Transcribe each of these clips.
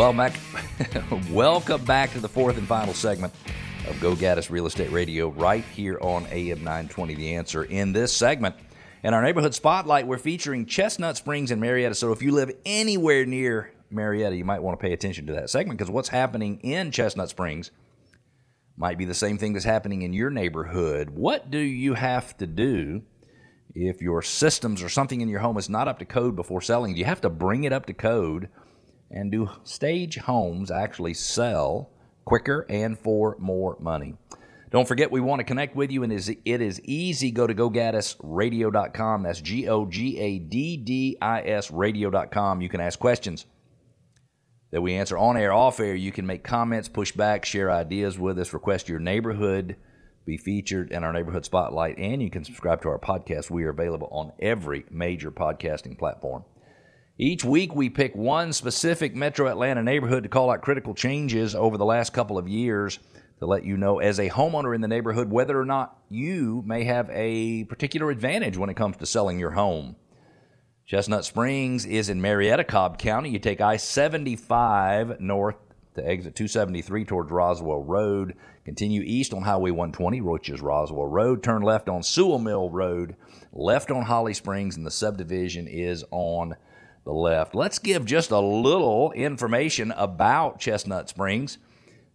Well, Mac, welcome back to the fourth and final segment of Go Gaddis Real Estate Radio right here on AM 920 The Answer. In this segment, in our neighborhood spotlight, we're featuring Chestnut Springs in Marietta. So if you live anywhere near Marietta, you might want to pay attention to that segment because what's happening in Chestnut Springs might be the same thing that's happening in your neighborhood. What do you have to do if your systems or something in your home is not up to code before selling? Do you have to bring it up to code? And do stage homes actually sell quicker and for more money? Don't forget, we want to connect with you, and it is easy. Go to gogaddisradio.com. That's G O G A D D I S radio.com. You can ask questions that we answer on air, off air. You can make comments, push back, share ideas with us, request your neighborhood be featured in our neighborhood spotlight, and you can subscribe to our podcast. We are available on every major podcasting platform. Each week, we pick one specific metro Atlanta neighborhood to call out critical changes over the last couple of years to let you know, as a homeowner in the neighborhood, whether or not you may have a particular advantage when it comes to selling your home. Chestnut Springs is in Marietta, Cobb County. You take I 75 north to exit 273 towards Roswell Road. Continue east on Highway 120, which is Roswell Road. Turn left on Sewell Mill Road. Left on Holly Springs, and the subdivision is on the left. Let's give just a little information about Chestnut Springs.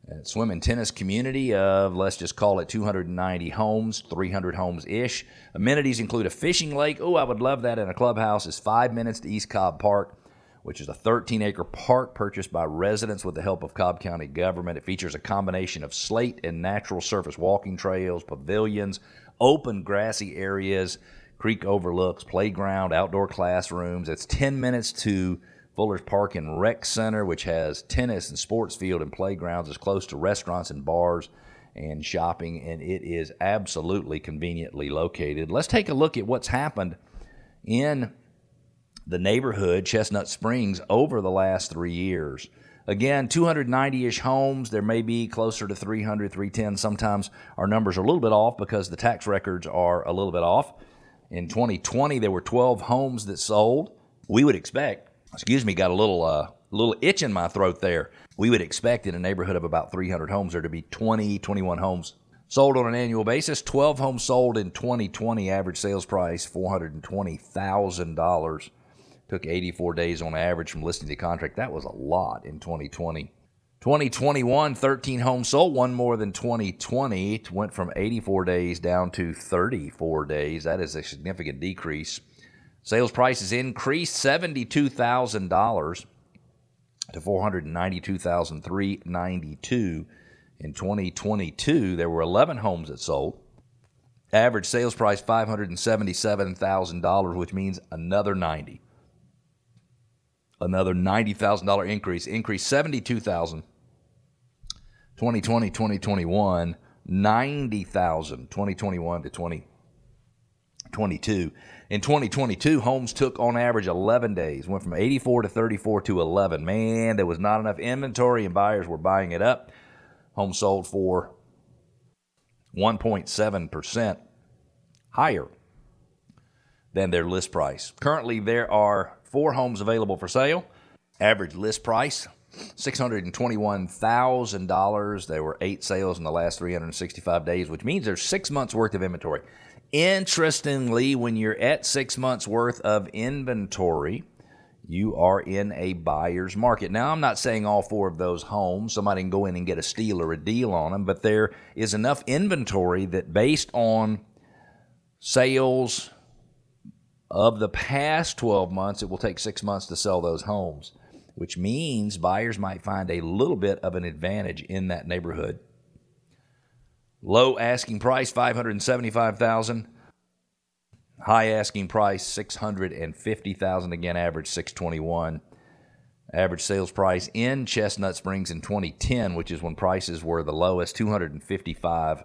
Uh, swim and tennis community of let's just call it 290 homes 300 homes ish amenities include a fishing lake oh i would love that in a clubhouse is five minutes to east cobb park which is a 13 acre park purchased by residents with the help of cobb county government it features a combination of slate and natural surface walking trails pavilions open grassy areas creek overlooks playground outdoor classrooms it's 10 minutes to Fuller's Park and Rec Center, which has tennis and sports field and playgrounds, It's close to restaurants and bars and shopping, and it is absolutely conveniently located. Let's take a look at what's happened in the neighborhood, Chestnut Springs, over the last three years. Again, 290 ish homes. There may be closer to 300, 310. Sometimes our numbers are a little bit off because the tax records are a little bit off. In 2020, there were 12 homes that sold. We would expect excuse me, got a little uh, little itch in my throat there. We would expect in a neighborhood of about 300 homes there to be 20, 21 homes sold on an annual basis. 12 homes sold in 2020, average sales price $420,000. Took 84 days on average from listing to contract. That was a lot in 2020. 2021, 13 homes sold, one more than 2020. It went from 84 days down to 34 days. That is a significant decrease. Sales prices increased $72,000 to 492,392. in 2022. There were 11 homes that sold. Average sales price $577,000, which means another 90. Another $90,000 increase. Increase 72,000 2020 2021 90,000 2021 to 2022 in 2022, homes took on average 11 days, went from 84 to 34 to 11. Man, there was not enough inventory and buyers were buying it up. Homes sold for 1.7% higher than their list price. Currently, there are four homes available for sale. Average list price $621,000. There were eight sales in the last 365 days, which means there's six months worth of inventory. Interestingly, when you're at six months worth of inventory, you are in a buyer's market. Now, I'm not saying all four of those homes, somebody can go in and get a steal or a deal on them, but there is enough inventory that based on sales of the past 12 months, it will take six months to sell those homes, which means buyers might find a little bit of an advantage in that neighborhood. Low asking price 575,000. High asking price 650,000 again average 621. Average sales price in Chestnut Springs in 2010, which is when prices were the lowest, 255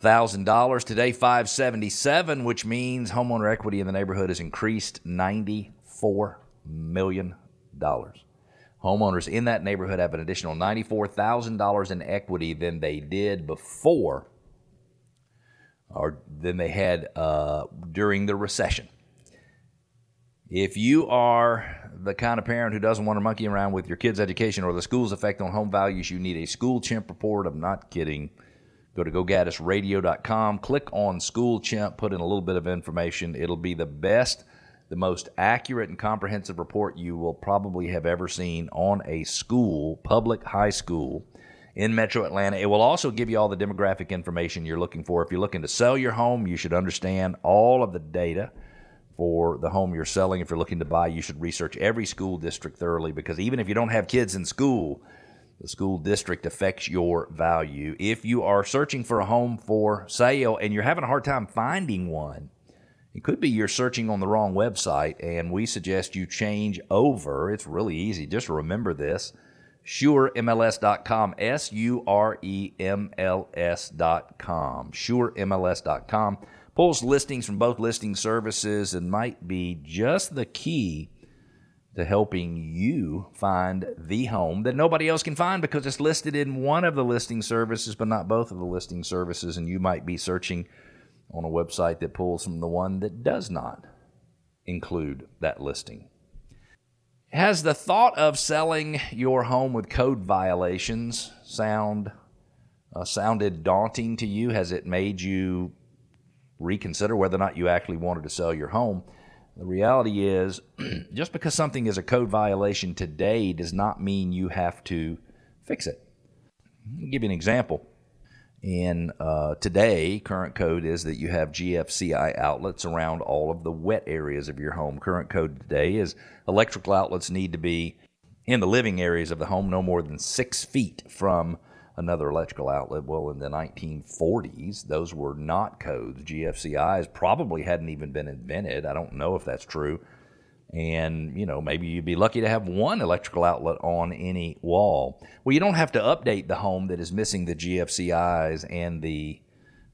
thousand dollars today 577 which means homeowner equity in the neighborhood has increased 94 million dollars Homeowners in that neighborhood have an additional $94,000 in equity than they did before or than they had uh, during the recession. If you are the kind of parent who doesn't want to monkey around with your kid's education or the school's effect on home values, you need a school chimp report. I'm not kidding. Go to gogaddisradio.com, click on School Chimp, put in a little bit of information. It'll be the best, the most accurate and comprehensive report you will probably have ever seen on a school, public high school in metro Atlanta. It will also give you all the demographic information you're looking for. If you're looking to sell your home, you should understand all of the data for the home you're selling. If you're looking to buy, you should research every school district thoroughly because even if you don't have kids in school, the school district affects your value. If you are searching for a home for sale and you're having a hard time finding one, it could be you're searching on the wrong website, and we suggest you change over. It's really easy. Just remember this suremls.com, S U R E M L S.com, suremls.com. Pulls listings from both listing services and might be just the key to helping you find the home that nobody else can find because it's listed in one of the listing services, but not both of the listing services. And you might be searching on a website that pulls from the one that does not include that listing. Has the thought of selling your home with code violations sound uh, sounded daunting to you? Has it made you reconsider whether or not you actually wanted to sell your home? The reality is, just because something is a code violation today does not mean you have to fix it. I'll give you an example. In uh, today, current code is that you have GFCI outlets around all of the wet areas of your home. Current code today is electrical outlets need to be in the living areas of the home no more than six feet from another electrical outlet. Well, in the 1940s, those were not codes. GFCIs probably hadn't even been invented. I don't know if that's true. And, you know, maybe you'd be lucky to have one electrical outlet on any wall. Well, you don't have to update the home that is missing the GFCIs and the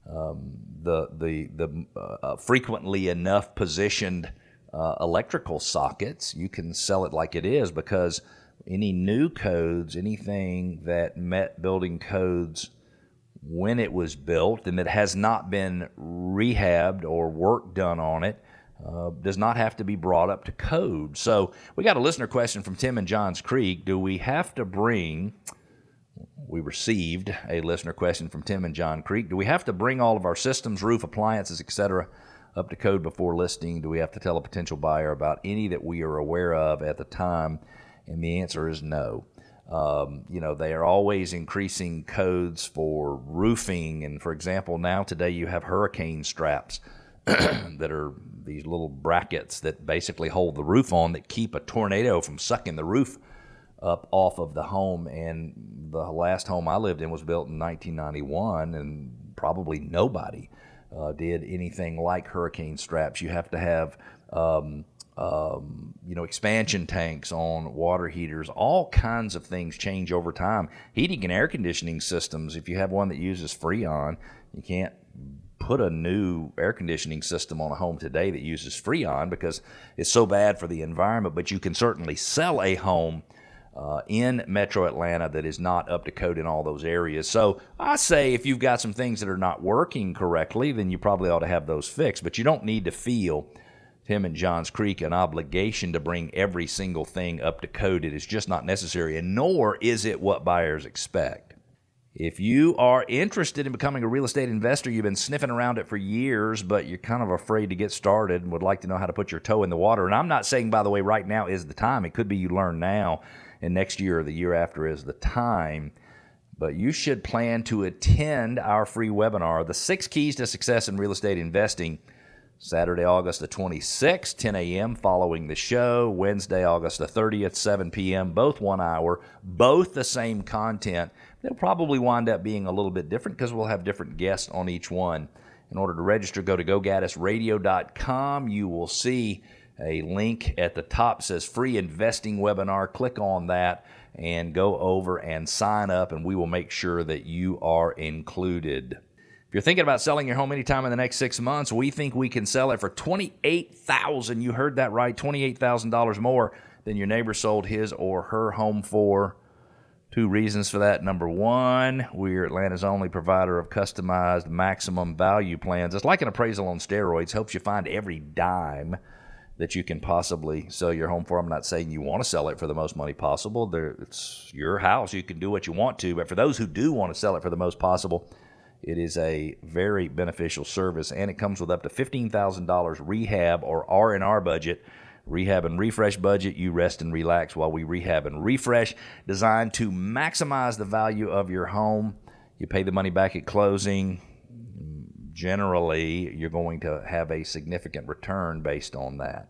um, the the the uh, frequently enough positioned uh, electrical sockets. You can sell it like it is because any new codes, anything that met building codes when it was built and that has not been rehabbed or work done on it, uh, does not have to be brought up to code. So we got a listener question from Tim and Johns Creek. Do we have to bring? We received a listener question from Tim and John Creek. Do we have to bring all of our systems, roof, appliances, etc., up to code before listing? Do we have to tell a potential buyer about any that we are aware of at the time? And the answer is no. Um, you know, they are always increasing codes for roofing. And for example, now today you have hurricane straps that are these little brackets that basically hold the roof on that keep a tornado from sucking the roof up off of the home. And the last home I lived in was built in 1991, and probably nobody uh, did anything like hurricane straps. You have to have um, um, you know, expansion tanks on water heaters, all kinds of things change over time. Heating and air conditioning systems, if you have one that uses Freon, you can't put a new air conditioning system on a home today that uses Freon because it's so bad for the environment, but you can certainly sell a home. Uh, in metro Atlanta, that is not up to code in all those areas. So I say if you've got some things that are not working correctly, then you probably ought to have those fixed. But you don't need to feel Tim and Johns Creek an obligation to bring every single thing up to code. It is just not necessary, and nor is it what buyers expect. If you are interested in becoming a real estate investor, you've been sniffing around it for years, but you're kind of afraid to get started and would like to know how to put your toe in the water. And I'm not saying, by the way, right now is the time. It could be you learn now, and next year or the year after is the time. But you should plan to attend our free webinar, The Six Keys to Success in Real Estate Investing Saturday, August the 26th, 10 a.m., following the show. Wednesday, August the 30th, 7 p.m., both one hour, both the same content. They'll probably wind up being a little bit different because we'll have different guests on each one. In order to register, go to gogaddisradio.com. You will see a link at the top says free investing webinar. Click on that and go over and sign up, and we will make sure that you are included. If you're thinking about selling your home anytime in the next six months, we think we can sell it for 28,000. You heard that right, $28,000 more than your neighbor sold his or her home for. Two reasons for that. Number one, we're Atlanta's only provider of customized maximum value plans. It's like an appraisal on steroids, helps you find every dime that you can possibly sell your home for. I'm not saying you want to sell it for the most money possible. There, it's your house. You can do what you want to. But for those who do want to sell it for the most possible, it is a very beneficial service, and it comes with up to $15,000 rehab or R&R budget. Rehab and refresh budget, you rest and relax while we rehab and refresh, designed to maximize the value of your home. You pay the money back at closing. Generally, you're going to have a significant return based on that.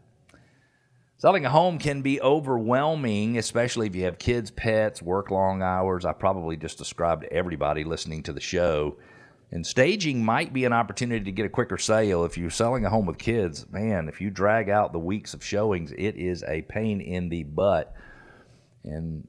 Selling a home can be overwhelming, especially if you have kids, pets, work long hours. I probably just described everybody listening to the show and staging might be an opportunity to get a quicker sale. If you're selling a home with kids, man, if you drag out the weeks of showings, it is a pain in the butt. And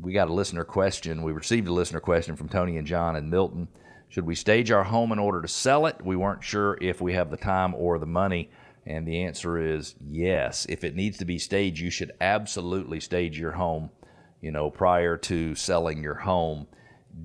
we got a listener question. We received a listener question from Toni and John and Milton. Should we stage our home in order to sell it? We weren't sure if we have the time or the money. And the answer is yes. If it needs to be staged, you should absolutely stage your home, you know, prior to selling your home.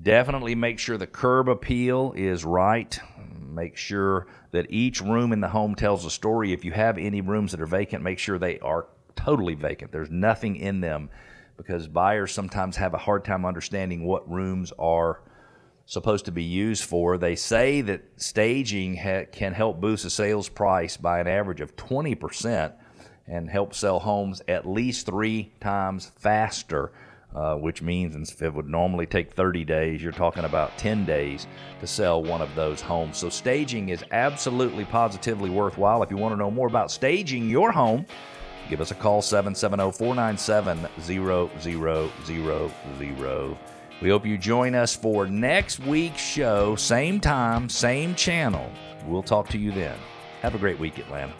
Definitely make sure the curb appeal is right. Make sure that each room in the home tells a story. If you have any rooms that are vacant, make sure they are totally vacant. There's nothing in them because buyers sometimes have a hard time understanding what rooms are supposed to be used for. They say that staging ha- can help boost the sales price by an average of 20% and help sell homes at least three times faster uh, which means if it would normally take 30 days, you're talking about 10 days to sell one of those homes. So staging is absolutely positively worthwhile. If you want to know more about staging your home, give us a call 770 497 0000. We hope you join us for next week's show, same time, same channel. We'll talk to you then. Have a great week, Atlanta.